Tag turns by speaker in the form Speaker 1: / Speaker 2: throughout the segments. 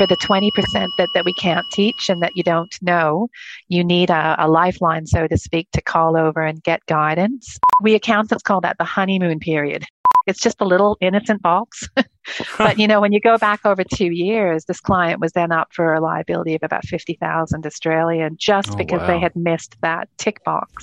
Speaker 1: for the 20% that, that we can't teach and that you don't know, you need a, a lifeline, so to speak, to call over and get guidance. We accountants call that the honeymoon period. It's just a little innocent box. but you know, when you go back over two years, this client was then up for a liability of about 50,000 Australian just oh, because wow. they had missed that tick box.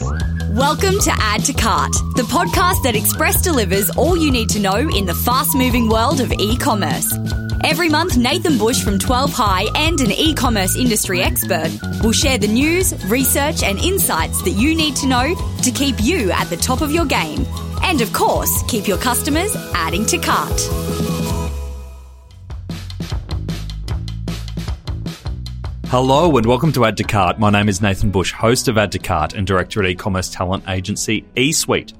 Speaker 2: Welcome to Add to Cart, the podcast that Express delivers all you need to know in the fast moving world of e commerce. Every month, Nathan Bush from 12 High and an e commerce industry expert will share the news, research, and insights that you need to know to keep you at the top of your game. And of course, keep your customers adding to cart.
Speaker 3: Hello and welcome to Add to Cart. My name is Nathan Bush, host of Add to Cart and director at e-commerce talent agency eSuite.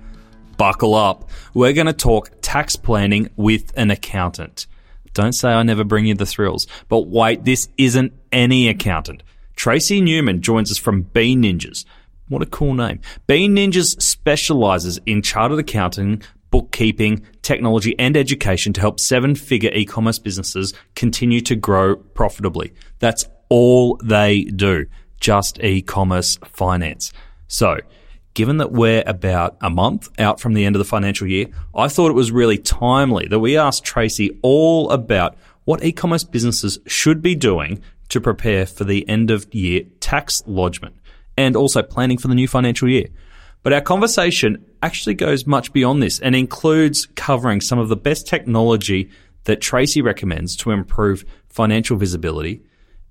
Speaker 3: Buckle up. We're going to talk tax planning with an accountant. Don't say I never bring you the thrills. But wait, this isn't any accountant. Tracy Newman joins us from Bean Ninjas. What a cool name. Bean Ninjas specializes in chartered accounting, bookkeeping, technology, and education to help seven figure e commerce businesses continue to grow profitably. That's all they do. Just e commerce finance. So, given that we're about a month out from the end of the financial year, I thought it was really timely that we asked Tracy all about what e-commerce businesses should be doing to prepare for the end of year tax lodgement and also planning for the new financial year. But our conversation actually goes much beyond this and includes covering some of the best technology that Tracy recommends to improve financial visibility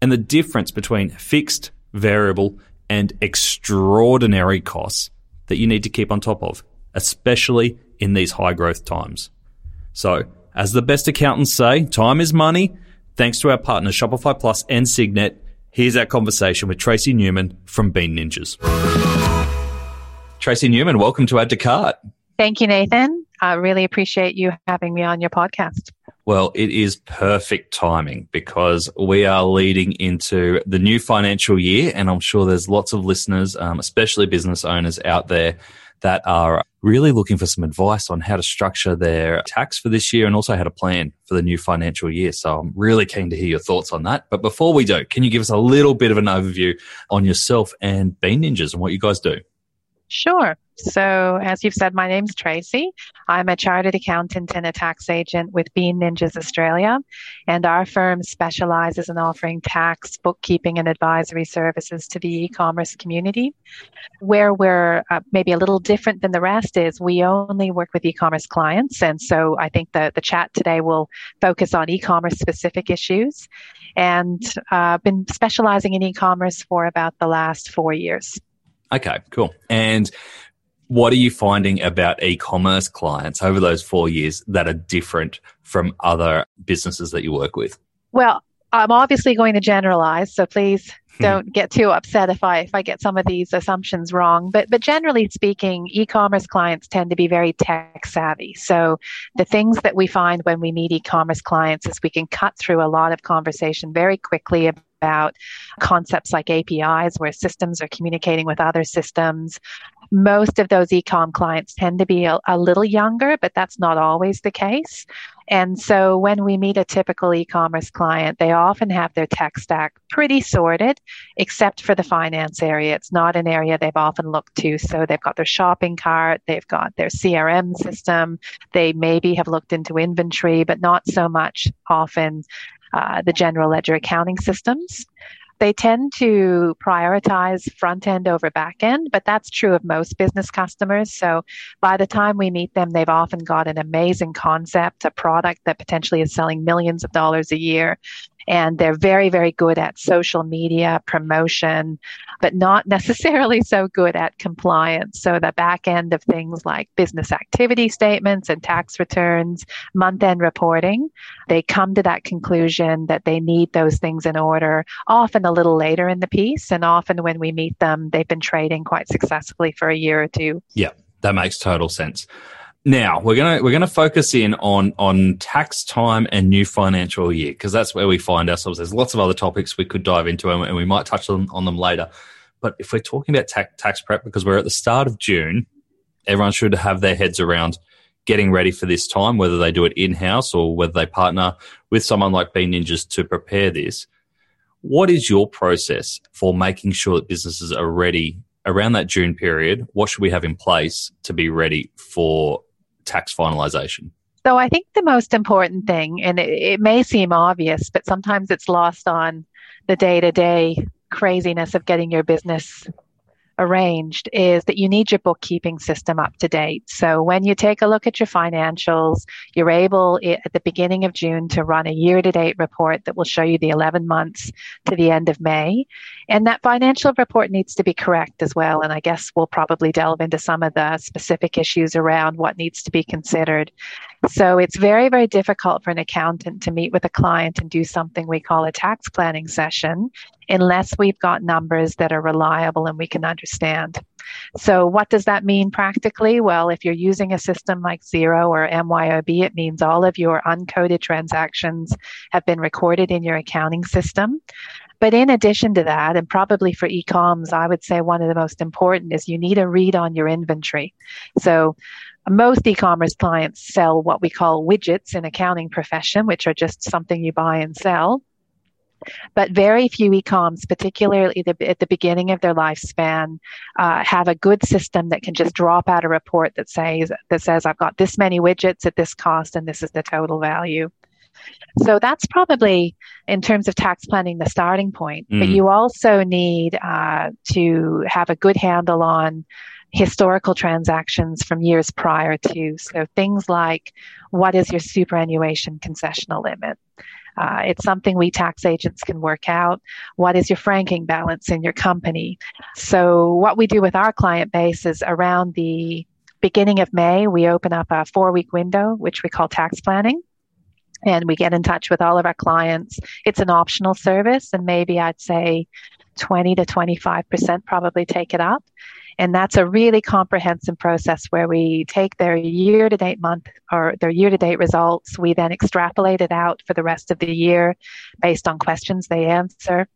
Speaker 3: and the difference between fixed, variable, and extraordinary costs that you need to keep on top of, especially in these high growth times. So, as the best accountants say, time is money. Thanks to our partners Shopify Plus and Signet, here's our conversation with Tracy Newman from Bean Ninjas. Tracy Newman, welcome to Add to Cart.
Speaker 1: Thank you, Nathan. I really appreciate you having me on your podcast.
Speaker 3: Well, it is perfect timing because we are leading into the new financial year, and I'm sure there's lots of listeners, um, especially business owners out there, that are really looking for some advice on how to structure their tax for this year and also how to plan for the new financial year. So I'm really keen to hear your thoughts on that. But before we do, can you give us a little bit of an overview on yourself and Bean Ninjas and what you guys do?
Speaker 1: Sure. So, as you've said, my name's Tracy. I'm a chartered accountant and a tax agent with Bean Ninjas Australia, and our firm specializes in offering tax, bookkeeping, and advisory services to the e-commerce community. Where we're uh, maybe a little different than the rest is we only work with e-commerce clients, and so I think that the chat today will focus on e-commerce specific issues, and I've uh, been specializing in e-commerce for about the last four years.
Speaker 3: Okay, cool. And what are you finding about e-commerce clients over those four years that are different from other businesses that you work with?
Speaker 1: Well, I'm obviously going to generalize, so please hmm. don't get too upset if I if I get some of these assumptions wrong. But but generally speaking, e-commerce clients tend to be very tech savvy. So the things that we find when we meet e-commerce clients is we can cut through a lot of conversation very quickly about concepts like APIs, where systems are communicating with other systems. Most of those ecom clients tend to be a, a little younger, but that's not always the case. And so when we meet a typical e-commerce client, they often have their tech stack pretty sorted, except for the finance area. It's not an area they've often looked to. So they've got their shopping cart, they've got their CRM system, they maybe have looked into inventory, but not so much often uh, the general ledger accounting systems. They tend to prioritize front end over back end, but that's true of most business customers. So by the time we meet them, they've often got an amazing concept, a product that potentially is selling millions of dollars a year and they're very, very good at social media promotion, but not necessarily so good at compliance. So the back end of things like business activity statements and tax returns, month end reporting, they come to that conclusion that they need those things in order often a little later in the piece. And often when we meet them, they've been trading quite successfully for a year or two.
Speaker 3: Yeah, that makes total sense. Now we're gonna we're gonna focus in on on tax time and new financial year because that's where we find ourselves. There's lots of other topics we could dive into and, and we might touch on, on them later. But if we're talking about tax tax prep, because we're at the start of June, everyone should have their heads around getting ready for this time, whether they do it in house or whether they partner with someone like Bean Ninjas to prepare this. What is your process for making sure that businesses are ready around that June period? What should we have in place to be ready for tax finalization?
Speaker 1: So I think the most important thing, and it, it may seem obvious, but sometimes it's lost on the day to day craziness of getting your business arranged is that you need your bookkeeping system up to date. So when you take a look at your financials, you're able at the beginning of June to run a year to date report that will show you the 11 months to the end of May. And that financial report needs to be correct as well. And I guess we'll probably delve into some of the specific issues around what needs to be considered. So it's very, very difficult for an accountant to meet with a client and do something we call a tax planning session unless we've got numbers that are reliable and we can understand. So, what does that mean practically? Well, if you're using a system like Xero or MYOB, it means all of your uncoded transactions have been recorded in your accounting system. But in addition to that, and probably for e-coms, I would say one of the most important is you need a read on your inventory. So most e-commerce clients sell what we call widgets in accounting profession, which are just something you buy and sell. But very few e-coms, particularly at the beginning of their lifespan, uh, have a good system that can just drop out a report that says that says I've got this many widgets at this cost and this is the total value. So that's probably, in terms of tax planning, the starting point. Mm. But you also need uh, to have a good handle on historical transactions from years prior to. So things like what is your superannuation concessional limit? Uh, it's something we tax agents can work out. What is your franking balance in your company? So, what we do with our client base is around the beginning of May, we open up a four week window, which we call tax planning. And we get in touch with all of our clients. It's an optional service, and maybe I'd say 20 to 25% probably take it up. And that's a really comprehensive process where we take their year to date month or their year to date results. We then extrapolate it out for the rest of the year based on questions they answer.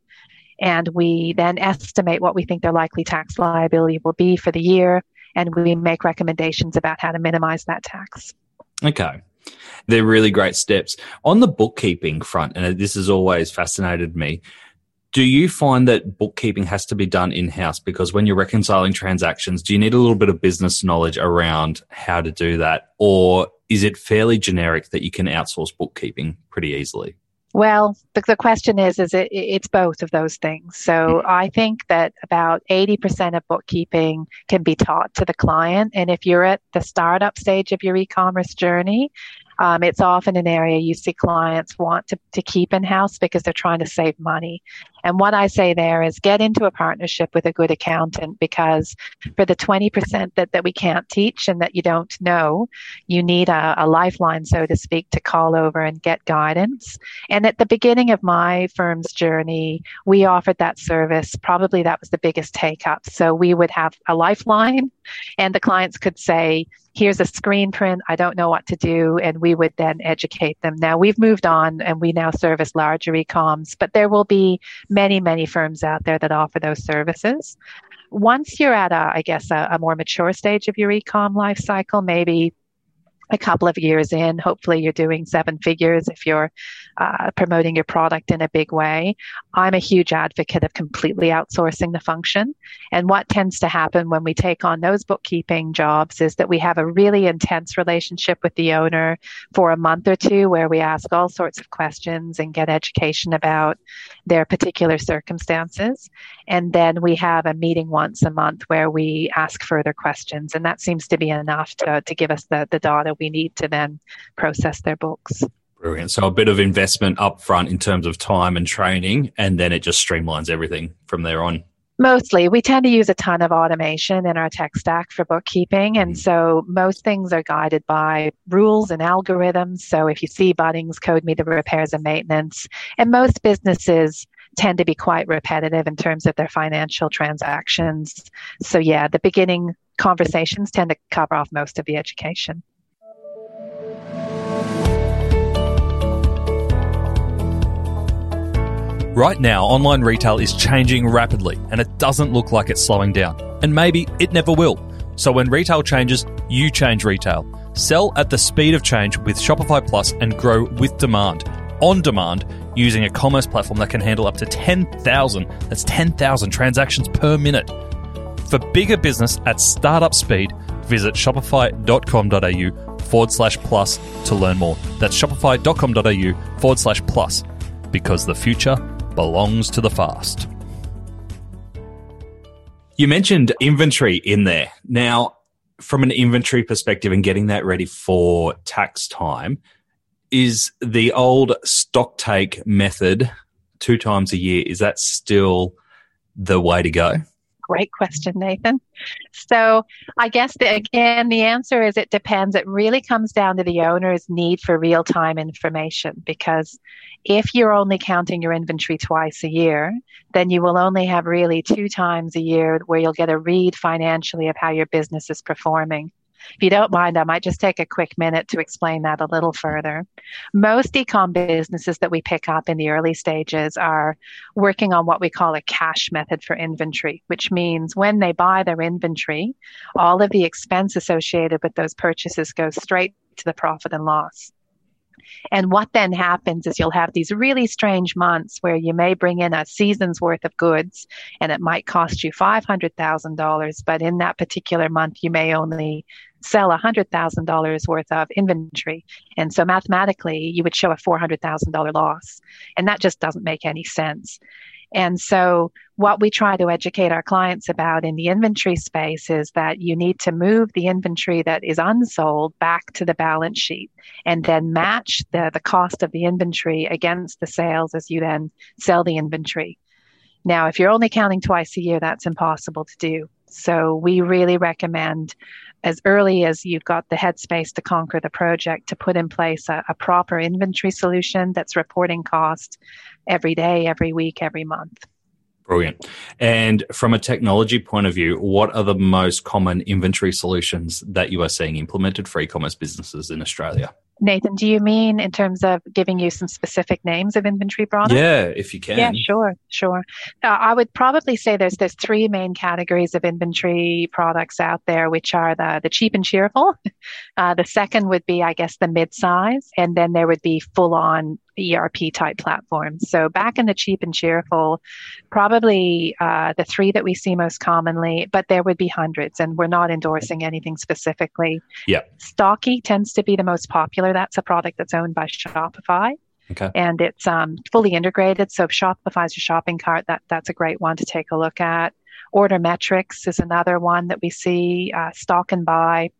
Speaker 1: And we then estimate what we think their likely tax liability will be for the year. And we make recommendations about how to minimize that tax.
Speaker 3: Okay. They're really great steps. On the bookkeeping front, and this has always fascinated me, do you find that bookkeeping has to be done in house? Because when you're reconciling transactions, do you need a little bit of business knowledge around how to do that? Or is it fairly generic that you can outsource bookkeeping pretty easily?
Speaker 1: Well, the, the question is, is it, it's both of those things. So mm-hmm. I think that about 80% of bookkeeping can be taught to the client. And if you're at the startup stage of your e-commerce journey, um, it's often an area you see clients want to, to keep in house because they're trying to save money. And what I say there is get into a partnership with a good accountant because for the 20% that, that we can't teach and that you don't know, you need a, a lifeline, so to speak, to call over and get guidance. And at the beginning of my firm's journey, we offered that service. Probably that was the biggest take up. So we would have a lifeline and the clients could say, here's a screen print. I don't know what to do. And we would then educate them. Now we've moved on and we now service larger ecoms, but there will be many, many firms out there that offer those services. Once you're at a, I guess, a, a more mature stage of your ecom life cycle, maybe a couple of years in, hopefully you're doing seven figures if you're uh, promoting your product in a big way. I'm a huge advocate of completely outsourcing the function. And what tends to happen when we take on those bookkeeping jobs is that we have a really intense relationship with the owner for a month or two where we ask all sorts of questions and get education about their particular circumstances. And then we have a meeting once a month where we ask further questions. And that seems to be enough to, to give us the, the data we need to then process their books.
Speaker 3: Brilliant. So a bit of investment up front in terms of time and training, and then it just streamlines everything from there on.
Speaker 1: Mostly, we tend to use a ton of automation in our tech stack for bookkeeping. And mm. so most things are guided by rules and algorithms. So if you see Bunnings, code me the repairs and maintenance. And most businesses tend to be quite repetitive in terms of their financial transactions. So yeah, the beginning conversations tend to cover off most of the education.
Speaker 3: Right now, online retail is changing rapidly and it doesn't look like it's slowing down. And maybe it never will. So when retail changes, you change retail. Sell at the speed of change with Shopify Plus and grow with demand, on demand, using a commerce platform that can handle up to 10,000, that's 10,000 transactions per minute. For bigger business at startup speed, visit shopify.com.au forward slash plus to learn more. That's shopify.com.au forward slash plus because the future belongs to the fast. You mentioned inventory in there. Now, from an inventory perspective and getting that ready for tax time, is the old stock take method two times a year, is that still the way to go?
Speaker 1: Great question, Nathan. So I guess the, again, the answer is it depends. It really comes down to the owner's need for real time information because if you're only counting your inventory twice a year, then you will only have really two times a year where you'll get a read financially of how your business is performing. If you don't mind, I might just take a quick minute to explain that a little further. Most ecom businesses that we pick up in the early stages are working on what we call a cash method for inventory, which means when they buy their inventory, all of the expense associated with those purchases goes straight to the profit and loss. And what then happens is you'll have these really strange months where you may bring in a season's worth of goods and it might cost you $500,000, but in that particular month, you may only sell $100,000 worth of inventory. And so mathematically, you would show a $400,000 loss. And that just doesn't make any sense. And so what we try to educate our clients about in the inventory space is that you need to move the inventory that is unsold back to the balance sheet and then match the, the cost of the inventory against the sales as you then sell the inventory. Now, if you're only counting twice a year, that's impossible to do. So we really recommend as early as you've got the headspace to conquer the project to put in place a, a proper inventory solution that's reporting cost every day, every week, every month.
Speaker 3: Brilliant. And from a technology point of view, what are the most common inventory solutions that you are seeing implemented for e commerce businesses in Australia?
Speaker 1: Nathan, do you mean in terms of giving you some specific names of inventory products?
Speaker 3: Yeah, if you can.
Speaker 1: Yeah, sure, sure. Uh, I would probably say there's there's three main categories of inventory products out there, which are the the cheap and cheerful. Uh, the second would be, I guess, the mid-size, and then there would be full-on ERP type platforms. So back in the cheap and cheerful, probably uh, the three that we see most commonly, but there would be hundreds, and we're not endorsing anything specifically.
Speaker 3: Yeah.
Speaker 1: Stocky tends to be the most popular. That's a product that's owned by Shopify.
Speaker 3: Okay.
Speaker 1: And it's um, fully integrated. So if Shopify's your shopping cart, that, that's a great one to take a look at. Order metrics is another one that we see. Uh, Stock&Buy.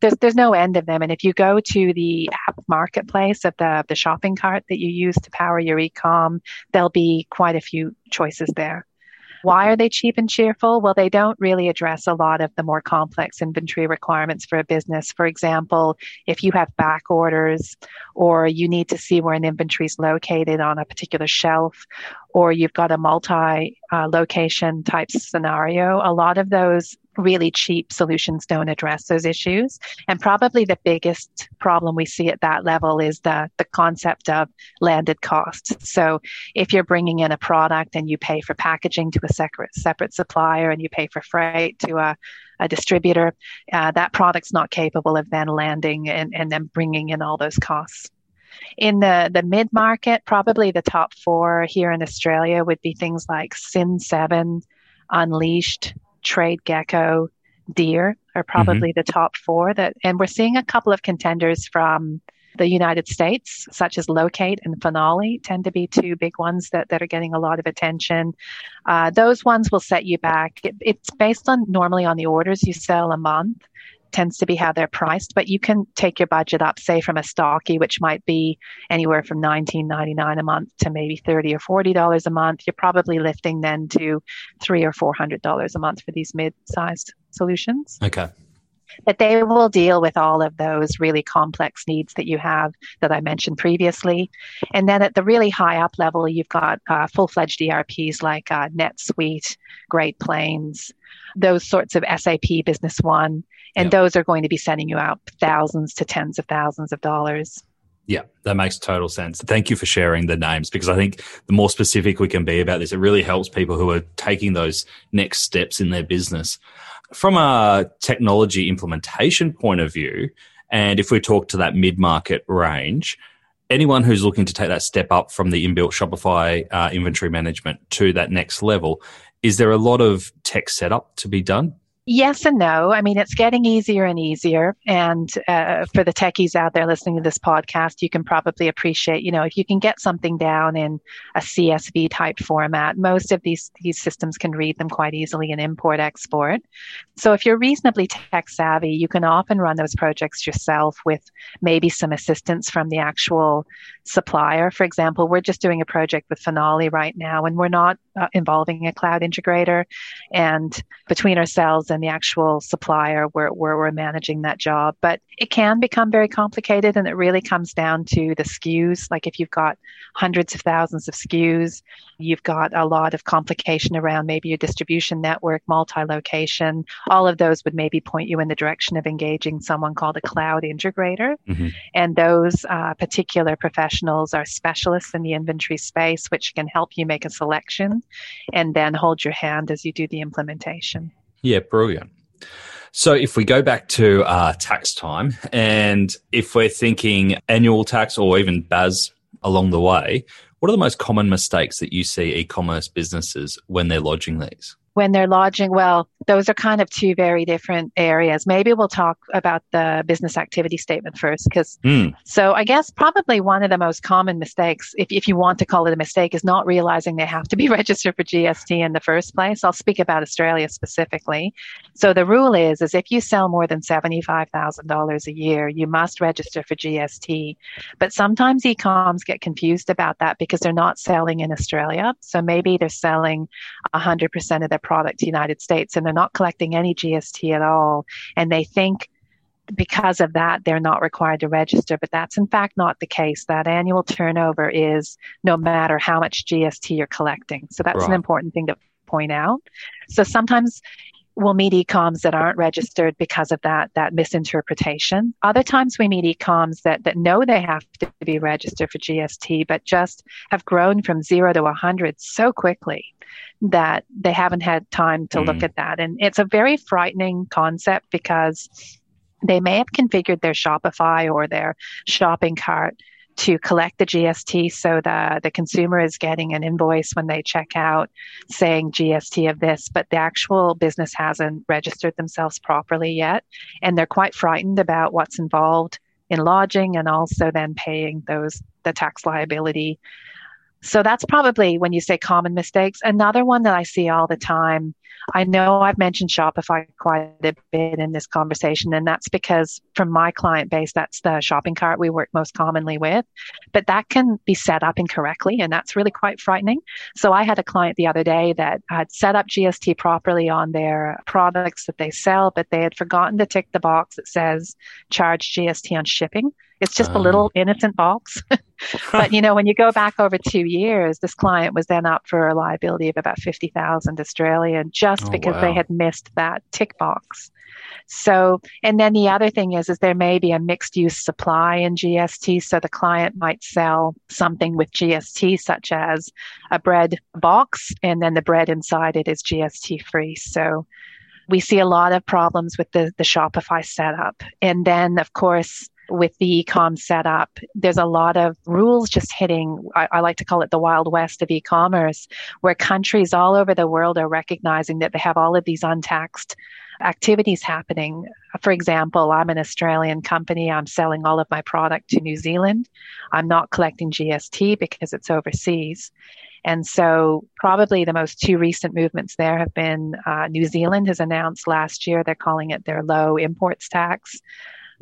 Speaker 1: There's there's no end of them. And if you go to the app marketplace of the the shopping cart that you use to power your ecom, there'll be quite a few choices there. Why are they cheap and cheerful? Well, they don't really address a lot of the more complex inventory requirements for a business. For example, if you have back orders or you need to see where an inventory is located on a particular shelf or you've got a multi uh, location type scenario, a lot of those really cheap solutions don't address those issues. And probably the biggest problem we see at that level is the, the concept of landed costs. So if you're bringing in a product and you pay for packaging to a separate, separate supplier and you pay for freight to a, a distributor, uh, that product's not capable of then landing and, and then bringing in all those costs. In the, the mid market, probably the top four here in Australia would be things like Cin7, Unleashed, Trade Gecko, Dear are probably mm-hmm. the top four that, and we're seeing a couple of contenders from the United States, such as Locate and Finale, tend to be two big ones that, that are getting a lot of attention. Uh, those ones will set you back. It, it's based on normally on the orders you sell a month tends to be how they're priced, but you can take your budget up, say from a Stocky, which might be anywhere from nineteen ninety nine a month to maybe thirty or forty dollars a month. You're probably lifting then to three or four hundred dollars a month for these mid sized solutions.
Speaker 3: Okay.
Speaker 1: But they will deal with all of those really complex needs that you have that I mentioned previously. And then at the really high up level, you've got uh, full fledged ERPs like uh, NetSuite, Great Plains, those sorts of SAP Business One and yep. those are going to be sending you out thousands to tens of thousands of dollars.
Speaker 3: Yeah, that makes total sense. Thank you for sharing the names because I think the more specific we can be about this, it really helps people who are taking those next steps in their business. From a technology implementation point of view, And if we talk to that mid market range, anyone who's looking to take that step up from the inbuilt Shopify uh, inventory management to that next level, is there a lot of tech setup to be done?
Speaker 1: Yes and no. I mean, it's getting easier and easier. And uh, for the techies out there listening to this podcast, you can probably appreciate, you know, if you can get something down in a CSV type format, most of these, these systems can read them quite easily and import export. So if you're reasonably tech savvy, you can often run those projects yourself with maybe some assistance from the actual supplier. For example, we're just doing a project with Finale right now, and we're not uh, involving a cloud integrator. And between ourselves and the actual supplier, we're, we're, we're managing that job. But it can become very complicated, and it really comes down to the SKUs. Like if you've got hundreds of thousands of SKUs, you've got a lot of complication around maybe your distribution network, multi location. All of those would maybe point you in the direction of engaging someone called a cloud integrator. Mm-hmm. And those uh, particular professionals are specialists in the inventory space, which can help you make a selection and then hold your hand as you do the implementation.
Speaker 3: Yeah, brilliant. So if we go back to uh, tax time, and if we're thinking annual tax or even BAS along the way, what are the most common mistakes that you see e-commerce businesses when they're lodging these?
Speaker 1: When they're lodging, well, those are kind of two very different areas. Maybe we'll talk about the business activity statement first, because mm. so I guess probably one of the most common mistakes, if, if you want to call it a mistake, is not realizing they have to be registered for GST in the first place. I'll speak about Australia specifically. So the rule is, is if you sell more than $75,000 a year, you must register for GST. But sometimes e-coms get confused about that because they're not selling in Australia. So maybe they're selling 100% of their product to the United States and they're not collecting any GST at all. And they think because of that, they're not required to register, but that's in fact not the case. That annual turnover is no matter how much GST you're collecting. So that's right. an important thing to point out. So sometimes we'll meet ecoms that aren't registered because of that that misinterpretation. Other times we meet ecoms that that know they have to be registered for GST, but just have grown from zero to 100 so quickly that they haven't had time to mm. look at that. And it's a very frightening concept because they may have configured their Shopify or their shopping cart to collect the GST so the, the consumer is getting an invoice when they check out saying GST of this, but the actual business hasn't registered themselves properly yet. And they're quite frightened about what's involved in lodging and also then paying those the tax liability so that's probably when you say common mistakes. Another one that I see all the time. I know I've mentioned Shopify quite a bit in this conversation, and that's because from my client base, that's the shopping cart we work most commonly with. But that can be set up incorrectly, and that's really quite frightening. So I had a client the other day that had set up GST properly on their products that they sell, but they had forgotten to tick the box that says charge GST on shipping. It's just um. a little innocent box. but you know, when you go back over two years, this client was then up for a liability of about fifty thousand Australian just oh, because wow. they had missed that tick box. So, and then the other thing is, is there may be a mixed use supply in GST. So the client might sell something with GST, such as a bread box, and then the bread inside it is GST free. So we see a lot of problems with the, the Shopify setup. And then, of course, with the ecom setup. There's a lot of rules just hitting, I, I, like to call it the wild west of e-commerce, where countries all over the world are recognizing that they have all of these untaxed activities happening. For example, I'm an Australian company. I'm selling all of my product to New Zealand. I'm not collecting GST because it's overseas. And so, probably the most two recent movements there have been uh, New Zealand has announced last year they're calling it their low imports tax.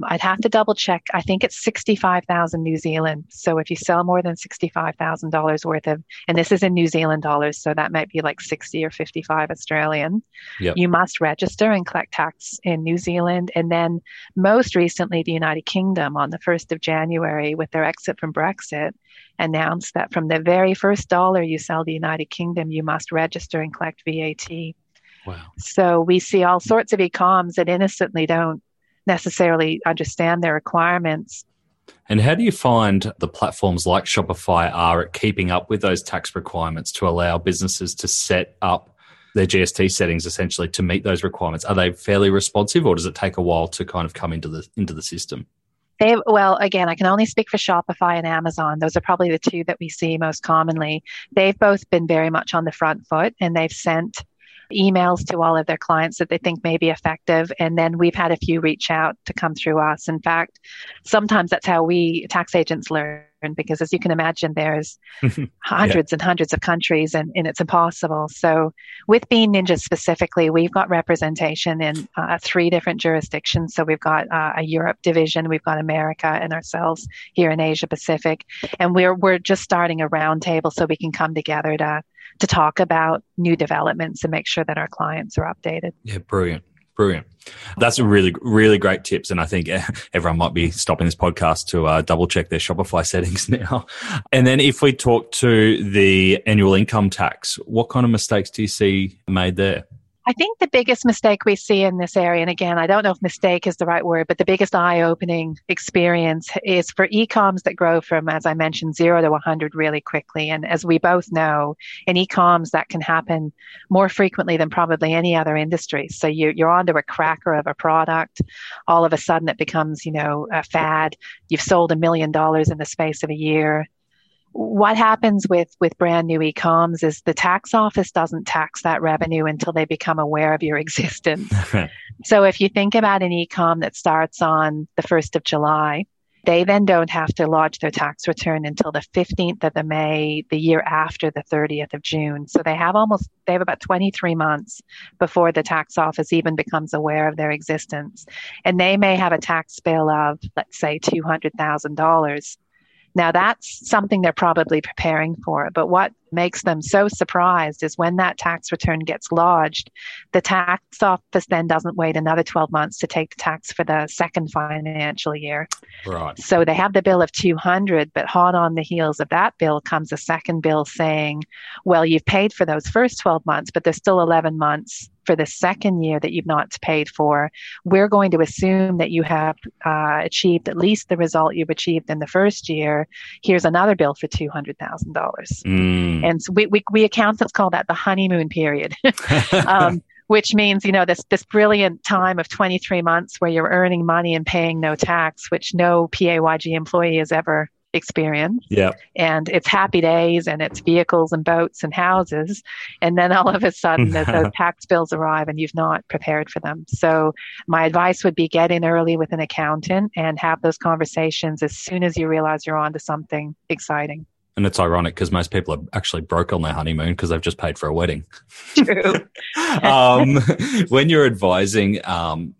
Speaker 1: I'd have to double check. I think it's 65,000 New Zealand. So if you sell more than $65,000 worth of, and this is in New Zealand dollars, so that might be like 60 or 55 Australian, yep. you must register and collect tax in New Zealand. And then most recently, the United Kingdom on the 1st of January with their exit from Brexit announced that from the very first dollar you sell the United Kingdom, you must register and collect VAT. Wow. So we see all sorts of e-coms that innocently don't necessarily understand their requirements.
Speaker 3: And how do you find the platforms like Shopify are at keeping up with those tax requirements to allow businesses to set up their GST settings essentially to meet those requirements? Are they fairly responsive or does it take a while to kind of come into the into the system?
Speaker 1: They well, again, I can only speak for Shopify and Amazon. Those are probably the two that we see most commonly. They've both been very much on the front foot, and they've sent emails to all of their clients that they think may be effective. And then we've had a few reach out to come through us. In fact, sometimes that's how we tax agents learn because as you can imagine, there's hundreds yeah. and hundreds of countries and, and it's impossible. So with Bean Ninja specifically, we've got representation in uh, three different jurisdictions. So we've got uh, a Europe division, we've got America and ourselves here in Asia Pacific. And we're, we're just starting a roundtable so we can come together to to talk about new developments and make sure that our clients are updated.
Speaker 3: Yeah, brilliant. Brilliant. That's really, really great tips. And I think everyone might be stopping this podcast to uh, double check their Shopify settings now. And then if we talk to the annual income tax, what kind of mistakes do you see made there?
Speaker 1: I think the biggest mistake we see in this area, and again, I don't know if mistake is the right word, but the biggest eye opening experience is for e-coms that grow from, as I mentioned, zero to 100 really quickly. And as we both know, in e-coms, that can happen more frequently than probably any other industry. So you, you're onto a cracker of a product. All of a sudden it becomes, you know, a fad. You've sold a million dollars in the space of a year what happens with with brand new e-coms is the tax office doesn't tax that revenue until they become aware of your existence. so if you think about an e-com that starts on the 1st of July, they then don't have to lodge their tax return until the 15th of the May, the year after the 30th of June. So they have almost, they have about 23 months before the tax office even becomes aware of their existence. And they may have a tax bill of, let's say, $200,000 now that's something they're probably preparing for. But what makes them so surprised is when that tax return gets lodged, the tax office then doesn't wait another 12 months to take the tax for the second financial year.
Speaker 3: Right.
Speaker 1: So they have the bill of 200, but hot on the heels of that bill comes a second bill saying, well, you've paid for those first 12 months, but there's still 11 months for the second year that you've not paid for, we're going to assume that you have uh, achieved at least the result you've achieved in the first year. Here's another bill for two hundred thousand dollars, mm. and so we, we we accountants call that the honeymoon period. um, which means you know this this brilliant time of 23 months where you're earning money and paying no tax which no PAYG employee has ever experience.
Speaker 3: Yeah.
Speaker 1: And it's happy days and it's vehicles and boats and houses. And then all of a sudden those tax bills arrive and you've not prepared for them. So my advice would be get in early with an accountant and have those conversations as soon as you realize you're onto something exciting.
Speaker 3: And it's ironic because most people are actually broke on their honeymoon because they've just paid for a wedding.
Speaker 1: True.
Speaker 3: um, when you're advising um,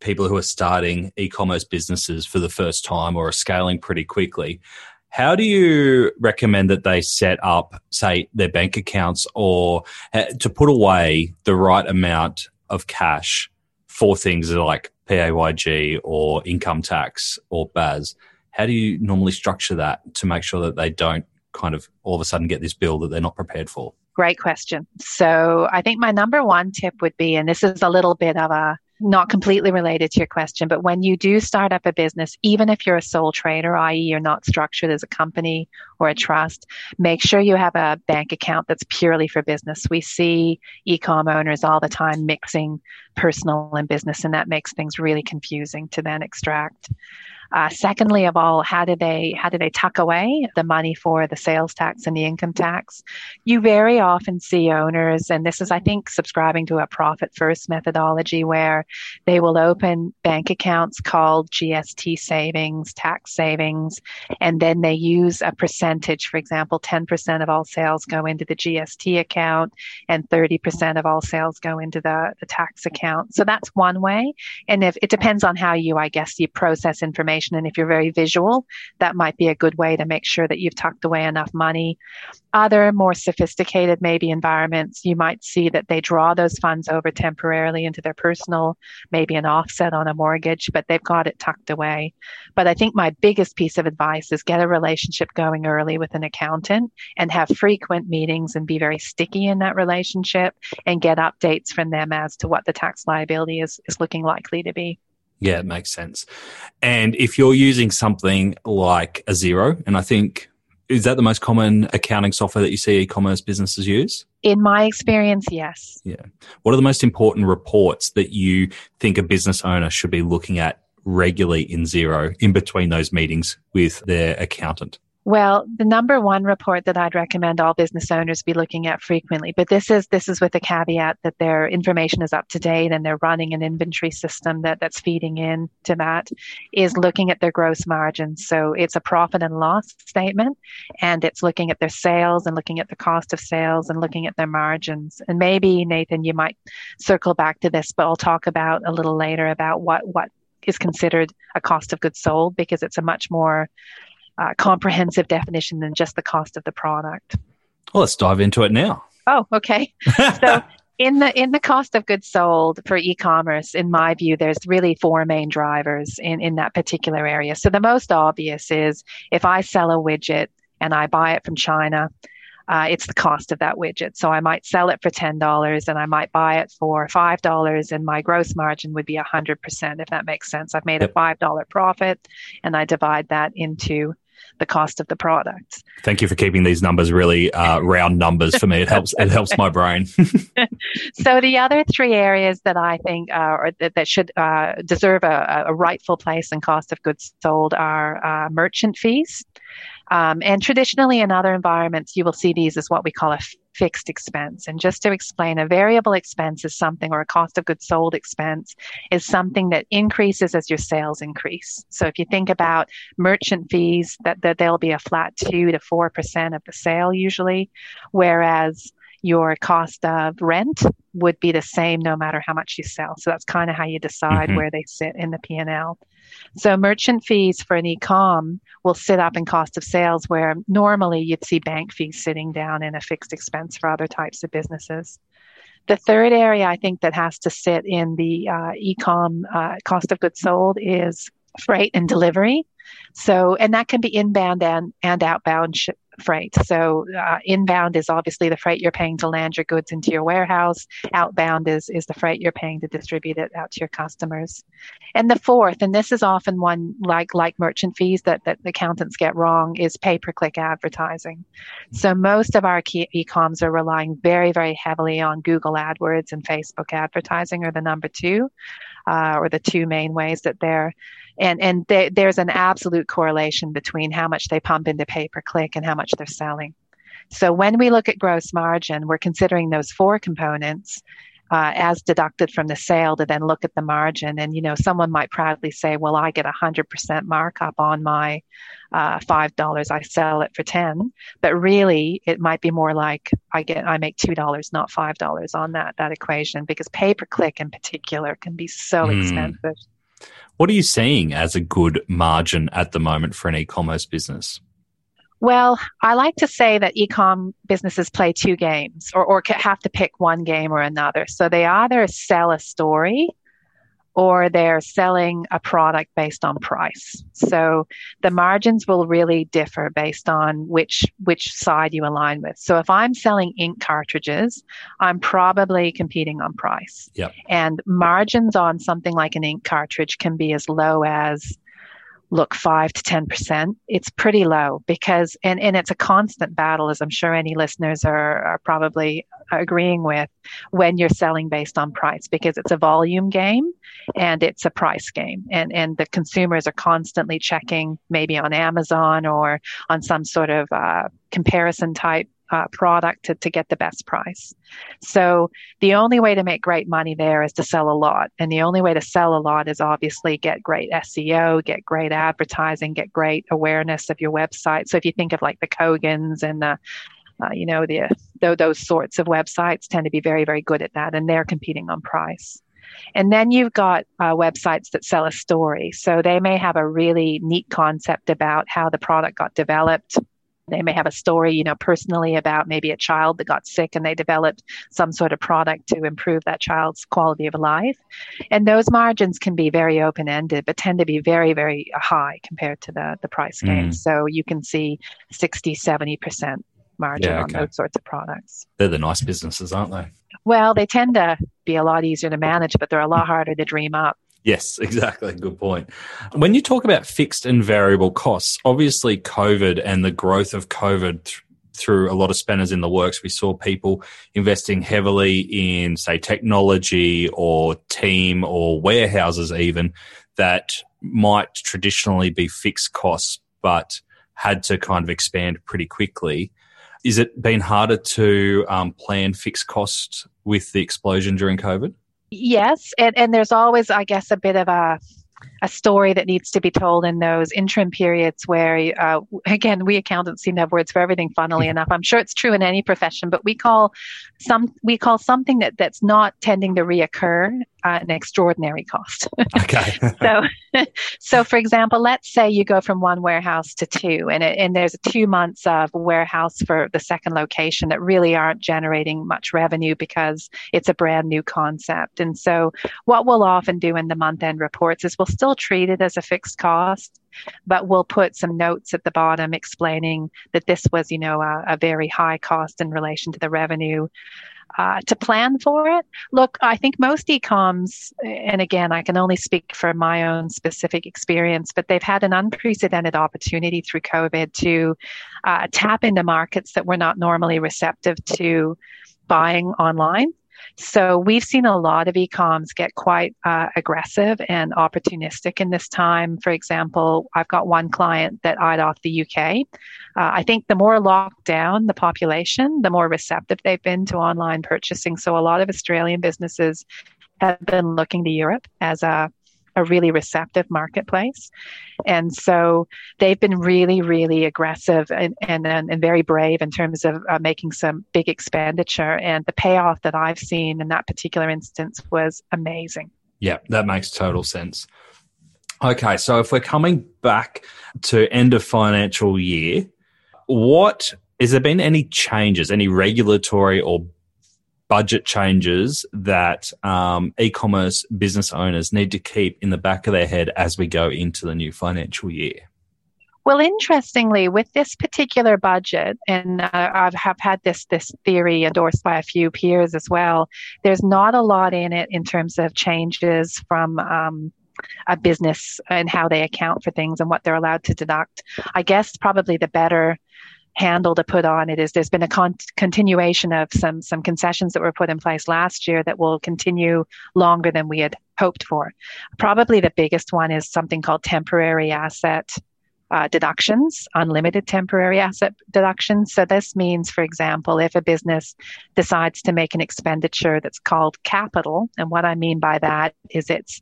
Speaker 3: people who are starting e-commerce businesses for the first time or are scaling pretty quickly how do you recommend that they set up say their bank accounts or uh, to put away the right amount of cash for things like PAYG or income tax or BAS how do you normally structure that to make sure that they don't kind of all of a sudden get this bill that they're not prepared for?
Speaker 1: Great question. So i think my number one tip would be and this is a little bit of a not completely related to your question, but when you do start up a business, even if you're a sole trader, i.e., you're not structured as a company or a trust, make sure you have a bank account that's purely for business. We see e-com owners all the time mixing personal and business, and that makes things really confusing to then extract. Uh, secondly, of all, how do they how do they tuck away the money for the sales tax and the income tax? You very often see owners, and this is, I think, subscribing to a profit first methodology where they will open bank accounts called GST savings, tax savings, and then they use a percentage. For example, 10% of all sales go into the GST account, and 30% of all sales go into the, the tax account. So that's one way. And if it depends on how you, I guess, you process information information. And if you're very visual, that might be a good way to make sure that you've tucked away enough money. Other more sophisticated, maybe environments, you might see that they draw those funds over temporarily into their personal, maybe an offset on a mortgage, but they've got it tucked away. But I think my biggest piece of advice is get a relationship going early with an accountant and have frequent meetings and be very sticky in that relationship and get updates from them as to what the tax liability is, is looking likely to be.
Speaker 3: Yeah, it makes sense. And if you're using something like a Xero, and I think is that the most common accounting software that you see e-commerce businesses use?
Speaker 1: In my experience, yes.
Speaker 3: Yeah. What are the most important reports that you think a business owner should be looking at regularly in Xero in between those meetings with their accountant?
Speaker 1: Well, the number one report that I'd recommend all business owners be looking at frequently, but this is this is with the caveat that their information is up to date and they're running an inventory system that, that's feeding in to that, is looking at their gross margins. So it's a profit and loss statement and it's looking at their sales and looking at the cost of sales and looking at their margins. And maybe Nathan, you might circle back to this, but I'll talk about a little later about what what is considered a cost of goods sold because it's a much more uh, comprehensive definition than just the cost of the product.
Speaker 3: Well, let's dive into it now.
Speaker 1: Oh, okay. so in the in the cost of goods sold for e-commerce, in my view, there's really four main drivers in, in that particular area. So the most obvious is if I sell a widget and I buy it from China, uh, it's the cost of that widget. So I might sell it for $10 and I might buy it for $5 and my gross margin would be 100%, if that makes sense. I've made a $5 profit and I divide that into the cost of the product.
Speaker 3: Thank you for keeping these numbers really uh, round numbers for me. It helps. It helps my brain.
Speaker 1: so the other three areas that I think uh, that, that, should uh, deserve a, a, rightful place in cost of goods sold are uh, merchant fees. Um, and traditionally, in other environments, you will see these as what we call a f- fixed expense. And just to explain, a variable expense is something, or a cost of goods sold expense is something that increases as your sales increase. So if you think about merchant fees, that, that they'll be a flat two to four percent of the sale usually, whereas your cost of rent would be the same no matter how much you sell. So that's kind of how you decide mm-hmm. where they sit in the P&L. So merchant fees for an e-com will sit up in cost of sales where normally you'd see bank fees sitting down in a fixed expense for other types of businesses. The third area I think that has to sit in the uh, e-com uh, cost of goods sold is freight and delivery. So, and that can be inbound and, and outbound sh- freight. So uh, inbound is obviously the freight you're paying to land your goods into your warehouse. Outbound is is the freight you're paying to distribute it out to your customers. And the fourth, and this is often one like like merchant fees that that accountants get wrong, is pay per click advertising. So most of our key e-coms are relying very very heavily on Google AdWords and Facebook advertising, are the number two, uh, or the two main ways that they're and and they, there's an absolute correlation between how much they pump into pay per click and how much they're selling. So when we look at gross margin, we're considering those four components uh, as deducted from the sale to then look at the margin. And you know, someone might proudly say, "Well, I get a hundred percent markup on my uh, five dollars. I sell it for ten." But really, it might be more like I get I make two dollars, not five dollars on that that equation because pay per click in particular can be so mm. expensive.
Speaker 3: What are you seeing as a good margin at the moment for an e-commerce business?
Speaker 1: Well, I like to say that ecom businesses play two games or, or have to pick one game or another. So they either sell a story or they're selling a product based on price. So the margins will really differ based on which which side you align with. So if I'm selling ink cartridges, I'm probably competing on price.
Speaker 3: Yep.
Speaker 1: And margins on something like an ink cartridge can be as low as look 5 to 10% it's pretty low because and, and it's a constant battle as i'm sure any listeners are, are probably agreeing with when you're selling based on price because it's a volume game and it's a price game. And and the consumers are constantly checking maybe on amazon or on some sort of uh, comparison type uh, product to, to get the best price. So the only way to make great money there is to sell a lot. And the only way to sell a lot is obviously get great SEO, get great advertising, get great awareness of your website. So if you think of like the Kogans and the uh, you know the, the those sorts of websites tend to be very very good at that and they're competing on price and then you've got uh, websites that sell a story so they may have a really neat concept about how the product got developed they may have a story, you know, personally about maybe a child that got sick and they developed some sort of product to improve that child's quality of life. And those margins can be very open ended, but tend to be very, very high compared to the, the price game. Mm. So you can see 60, 70% margin yeah, okay. on those sorts of products.
Speaker 3: They're the nice businesses, aren't they?
Speaker 1: Well, they tend to be a lot easier to manage, but they're a lot harder to dream up.
Speaker 3: Yes, exactly. Good point. When you talk about fixed and variable costs, obviously COVID and the growth of COVID th- threw a lot of spanners in the works, we saw people investing heavily in, say, technology or team or warehouses, even that might traditionally be fixed costs, but had to kind of expand pretty quickly. Is it been harder to um, plan fixed costs with the explosion during COVID?
Speaker 1: Yes, and, and there's always, I guess, a bit of a a story that needs to be told in those interim periods where, uh, again, we accountants seem to have words for everything. Funnily enough, I'm sure it's true in any profession, but we call some we call something that that's not tending to reoccur uh, an extraordinary cost.
Speaker 3: Okay.
Speaker 1: so, so for example, let's say you go from one warehouse to two, and it, and there's two months of warehouse for the second location that really aren't generating much revenue because it's a brand new concept. And so, what we'll often do in the month end reports is we'll still treat it as a fixed cost, but we'll put some notes at the bottom explaining that this was, you know, a, a very high cost in relation to the revenue uh, to plan for it. Look, I think most ecoms, and again, I can only speak for my own specific experience, but they've had an unprecedented opportunity through COVID to uh, tap into markets that were not normally receptive to buying online. So we've seen a lot of ecoms get quite uh, aggressive and opportunistic in this time. For example, I've got one client that eyed off the UK. Uh, I think the more locked down the population, the more receptive they've been to online purchasing. So a lot of Australian businesses have been looking to Europe as a a really receptive marketplace. And so they've been really, really aggressive and, and, and very brave in terms of uh, making some big expenditure. And the payoff that I've seen in that particular instance was amazing.
Speaker 3: Yeah, that makes total sense. Okay, so if we're coming back to end of financial year, what has there been any changes, any regulatory or budget changes that um, e-commerce business owners need to keep in the back of their head as we go into the new financial year?
Speaker 1: Well, interestingly, with this particular budget, and uh, I have had this this theory endorsed by a few peers as well. There's not a lot in it in terms of changes from um, a business and how they account for things and what they're allowed to deduct. I guess probably the better handle to put on it is there's been a con- continuation of some some concessions that were put in place last year that will continue longer than we had hoped for. Probably the biggest one is something called temporary asset uh, deductions, unlimited temporary asset deductions. So this means, for example, if a business decides to make an expenditure that's called capital, and what I mean by that is it's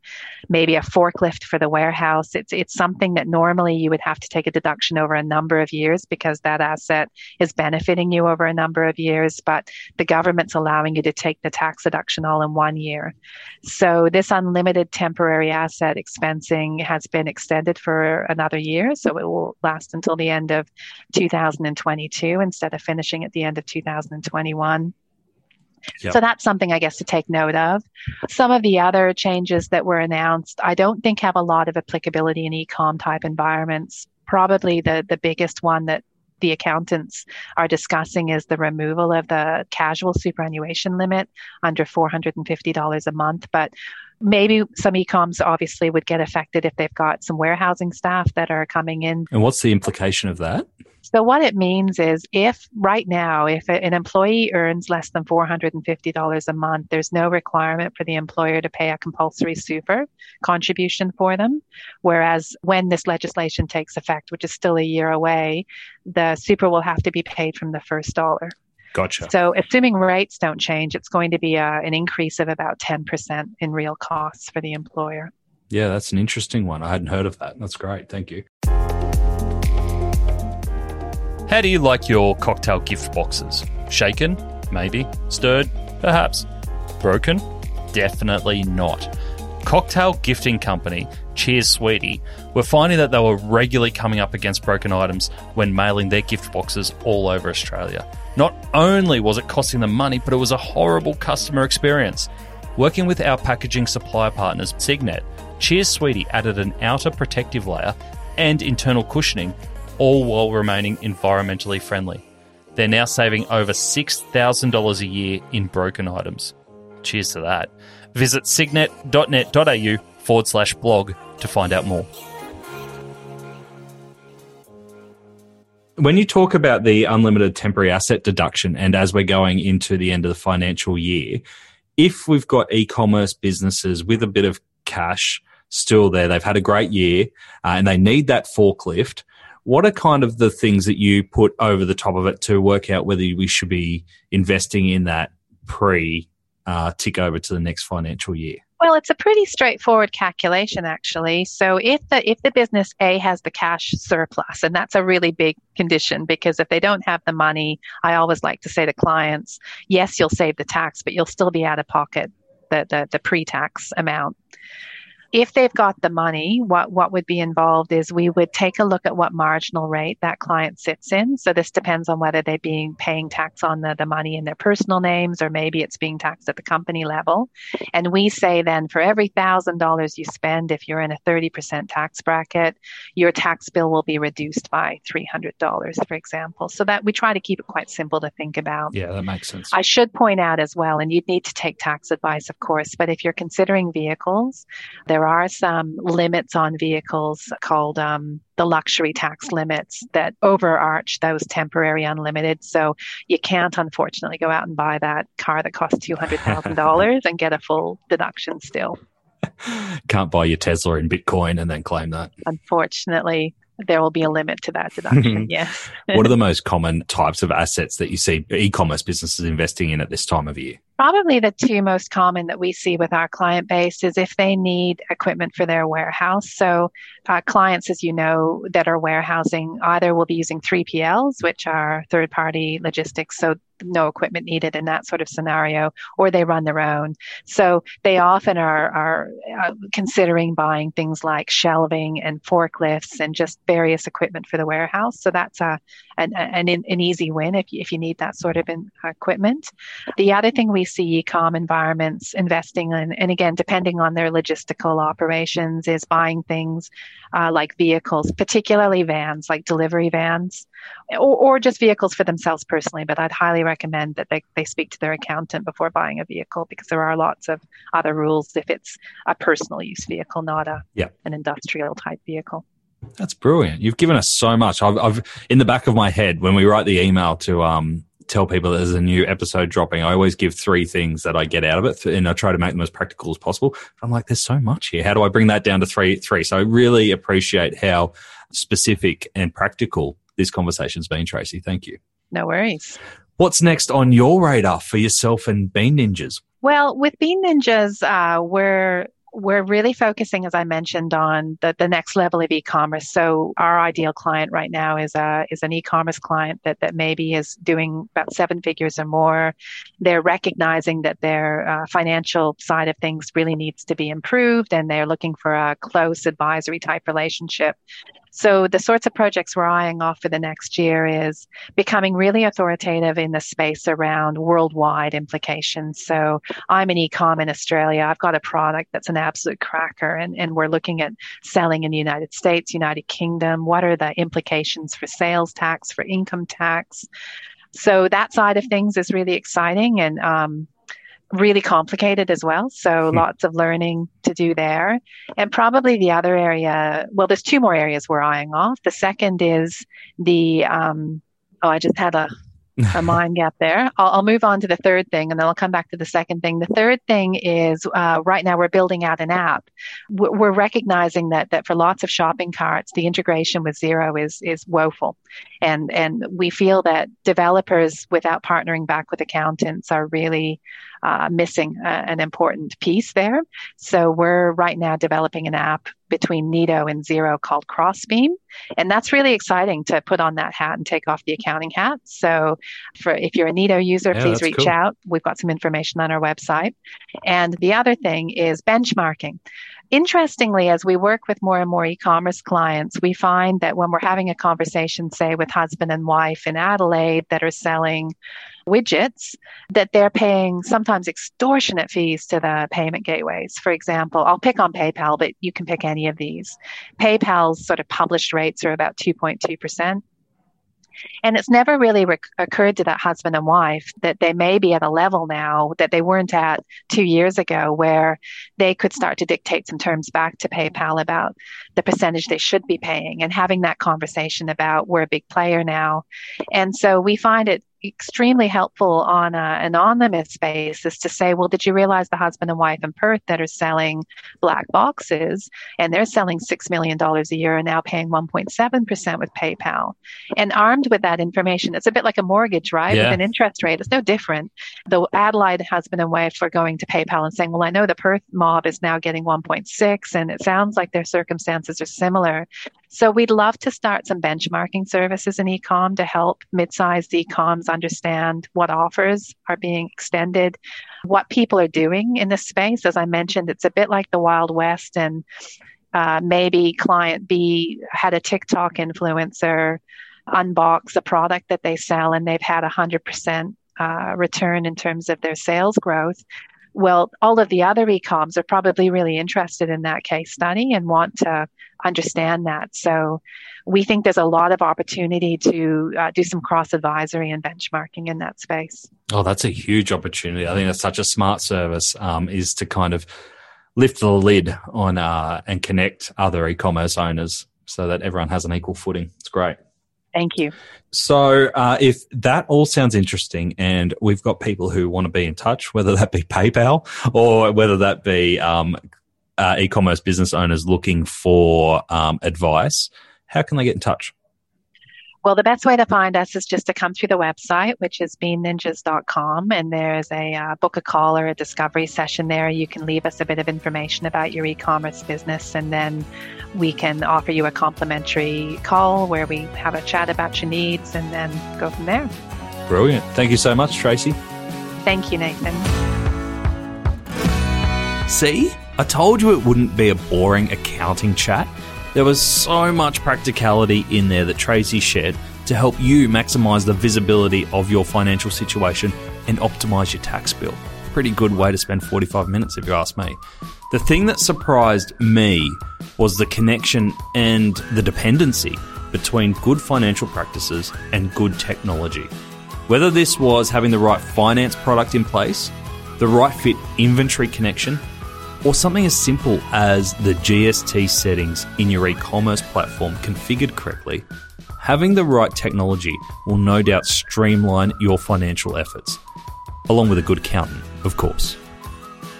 Speaker 1: maybe a forklift for the warehouse. It's it's something that normally you would have to take a deduction over a number of years because that asset is benefiting you over a number of years, but the government's allowing you to take the tax deduction all in one year. So this unlimited temporary asset expensing has been extended for another year. So it will last until the end of 2022 instead of finishing at the end of 2021. Yep. So that's something I guess to take note of. Some of the other changes that were announced, I don't think have a lot of applicability in ecom type environments. Probably the, the biggest one that the accountants are discussing is the removal of the casual superannuation limit under $450 a month. But maybe some ecoms obviously would get affected if they've got some warehousing staff that are coming in.
Speaker 3: And what's the implication of that?
Speaker 1: So what it means is if right now, if an employee earns less than $450 a month, there's no requirement for the employer to pay a compulsory super contribution for them. Whereas when this legislation takes effect, which is still a year away, the super will have to be paid from the first dollar.
Speaker 3: Gotcha.
Speaker 1: So, assuming rates don't change, it's going to be a, uh, an increase of about 10% in real costs for the employer.
Speaker 3: Yeah, that's an interesting one. I hadn't heard of that. That's great. Thank you. How do you like your cocktail gift boxes? Shaken? Maybe. Stirred? Perhaps. Broken? Definitely not. Cocktail gifting company Cheers Sweetie were finding that they were regularly coming up against broken items when mailing their gift boxes all over Australia. Not only was it costing them money, but it was a horrible customer experience. Working with our packaging supply partners, Signet, Cheers Sweetie added an outer protective layer and internal cushioning, all while remaining environmentally friendly. They're now saving over $6,000 a year in broken items. Cheers to that. Visit signet.net.au forward slash blog to find out more. When you talk about the unlimited temporary asset deduction, and as we're going into the end of the financial year, if we've got e commerce businesses with a bit of cash still there. They've had a great year uh, and they need that forklift. What are kind of the things that you put over the top of it to work out whether we should be investing in that pre uh, tick over to the next financial year?
Speaker 1: Well, it's a pretty straightforward calculation, actually. So if the if the business A has the cash surplus, and that's a really big condition because if they don't have the money, I always like to say to clients, yes, you'll save the tax, but you'll still be out of pocket the the, the pre-tax amount if they've got the money, what, what would be involved is we would take a look at what marginal rate that client sits in. So this depends on whether they're being paying tax on the, the money in their personal names or maybe it's being taxed at the company level. And we say then for every thousand dollars you spend, if you're in a 30% tax bracket, your tax bill will be reduced by $300, for example. So that we try to keep it quite simple to think about.
Speaker 3: Yeah, that makes sense.
Speaker 1: I should point out as well, and you'd need to take tax advice, of course, but if you're considering vehicles, there there are some limits on vehicles called um, the luxury tax limits that overarch those temporary unlimited. So you can't, unfortunately, go out and buy that car that costs $200,000 and get a full deduction still.
Speaker 3: Can't buy your Tesla in Bitcoin and then claim that.
Speaker 1: Unfortunately, there will be a limit to that deduction. yes.
Speaker 3: what are the most common types of assets that you see e-commerce businesses investing in at this time of year?
Speaker 1: Probably the two most common that we see with our client base is if they need equipment for their warehouse. So, uh, clients, as you know, that are warehousing either will be using 3PLs, which are third party logistics. So, no equipment needed in that sort of scenario, or they run their own. So they often are, are uh, considering buying things like shelving and forklifts and just various equipment for the warehouse. So that's a, an, an, an easy win if you, if you need that sort of in, equipment. The other thing we see e-com environments investing in, and again, depending on their logistical operations, is buying things uh, like vehicles, particularly vans, like delivery vans, or, or just vehicles for themselves personally. But I'd highly recommend that they, they speak to their accountant before buying a vehicle because there are lots of other rules if it's a personal use vehicle, not a
Speaker 3: yeah.
Speaker 1: an industrial type vehicle.
Speaker 3: That's brilliant. You've given us so much. I've, I've in the back of my head when we write the email to um, tell people there's a new episode dropping, I always give three things that I get out of it, and I try to make them as practical as possible. I'm like, there's so much here. How do I bring that down to three? Three. So I really appreciate how specific and practical this conversation's been, Tracy. Thank you.
Speaker 1: No worries.
Speaker 3: What's next on your radar for yourself and Bean Ninjas?
Speaker 1: Well, with Bean Ninjas, uh, we're we're really focusing, as I mentioned, on the, the next level of e-commerce. So our ideal client right now is a is an e-commerce client that that maybe is doing about seven figures or more. They're recognizing that their uh, financial side of things really needs to be improved, and they're looking for a close advisory type relationship so the sorts of projects we're eyeing off for the next year is becoming really authoritative in the space around worldwide implications. So I'm an ecom in Australia. I've got a product that's an absolute cracker and, and we're looking at selling in the United States, United Kingdom. What are the implications for sales tax, for income tax? So that side of things is really exciting and um, really complicated as well. So hmm. lots of learning to do there. And probably the other area, well, there's two more areas we're eyeing off. The second is the, um, oh, I just had a, a mind gap there. I'll, I'll, move on to the third thing and then I'll come back to the second thing. The third thing is uh, right now we're building out an app. We're recognizing that that for lots of shopping carts, the integration with Xero is is woeful, and and we feel that developers without partnering back with accountants are really uh, missing a, an important piece there. So we're right now developing an app between Neto and Xero called Crossbeam. And that's really exciting to put on that hat and take off the accounting hat. So for if you're a Neto user, yeah, please reach cool. out. We've got some information on our website. And the other thing is benchmarking. Interestingly, as we work with more and more e-commerce clients, we find that when we're having a conversation, say with husband and wife in Adelaide that are selling widgets, that they're paying sometimes extortionate fees to the payment gateways. For example, I'll pick on PayPal, but you can pick any of these. PayPal's sort of published rates are about 2.2%. And it's never really rec- occurred to that husband and wife that they may be at a level now that they weren't at two years ago where they could start to dictate some terms back to PayPal about the percentage they should be paying and having that conversation about we're a big player now. And so we find it extremely helpful on an anonymous basis to say, well, did you realize the husband and wife in Perth that are selling black boxes and they're selling $6 million a year and now paying 1.7% with PayPal? And armed with that information, it's a bit like a mortgage, right? Yeah. With an interest rate, it's no different. The Adelaide husband and wife are going to PayPal and saying, well, I know the Perth mob is now getting 1.6 and it sounds like their circumstances are similar. So we'd love to start some benchmarking services in ecom to help mid-sized ecoms understand what offers are being extended, what people are doing in this space. As I mentioned, it's a bit like the Wild West and uh, maybe client B had a TikTok influencer unbox a product that they sell and they've had a hundred percent uh, return in terms of their sales growth. Well, all of the other ecoms are probably really interested in that case study and want to understand that. So we think there's a lot of opportunity to uh, do some cross advisory and benchmarking in that space.
Speaker 3: Oh, that's a huge opportunity. I think that's such a smart service um, is to kind of lift the lid on uh, and connect other e-commerce owners so that everyone has an equal footing. It's great.
Speaker 1: Thank you.
Speaker 3: So, uh, if that all sounds interesting, and we've got people who want to be in touch, whether that be PayPal or whether that be um, uh, e-commerce business owners looking for um, advice, how can they get in touch?
Speaker 1: Well, the best way to find us is just to come through the website, which is beanninjas.com. And there's a uh, book a call or a discovery session there. You can leave us a bit of information about your e commerce business, and then we can offer you a complimentary call where we have a chat about your needs and then go from there.
Speaker 3: Brilliant. Thank you so much, Tracy.
Speaker 1: Thank you, Nathan.
Speaker 3: See, I told you it wouldn't be a boring accounting chat. There was so much practicality in there that Tracy shared to help you maximize the visibility of your financial situation and optimize your tax bill. Pretty good way to spend 45 minutes if you ask me. The thing that surprised me was the connection and the dependency between good financial practices and good technology. Whether this was having the right finance product in place, the right fit inventory connection, or something as simple as the GST settings in your e commerce platform configured correctly, having the right technology will no doubt streamline your financial efforts, along with a good accountant, of course.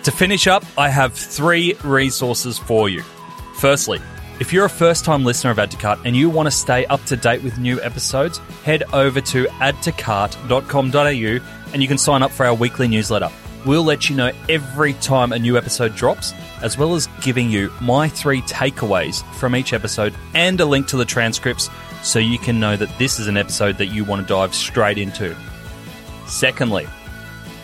Speaker 3: To finish up, I have three resources for you. Firstly, if you're a first time listener of Add to Cart and you want to stay up to date with new episodes, head over to addtocart.com.au and you can sign up for our weekly newsletter. We'll let you know every time a new episode drops, as well as giving you my three takeaways from each episode and a link to the transcripts so you can know that this is an episode that you want to dive straight into. Secondly,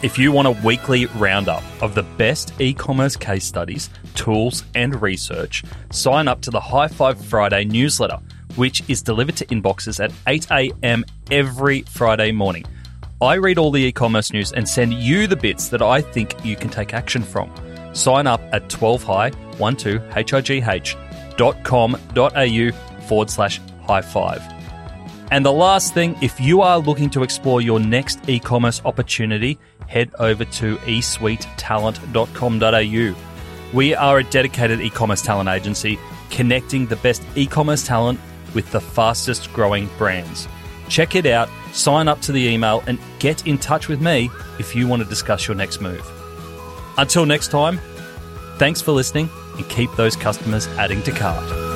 Speaker 3: if you want a weekly roundup of the best e commerce case studies, tools, and research, sign up to the High Five Friday newsletter, which is delivered to inboxes at 8 a.m. every Friday morning. I read all the e commerce news and send you the bits that I think you can take action from. Sign up at 12high12high.com.au forward slash high five. And the last thing, if you are looking to explore your next e commerce opportunity, head over to esuitetalent.com.au. We are a dedicated e commerce talent agency connecting the best e commerce talent with the fastest growing brands. Check it out, sign up to the email, and get in touch with me if you want to discuss your next move. Until next time, thanks for listening and keep those customers adding to cart.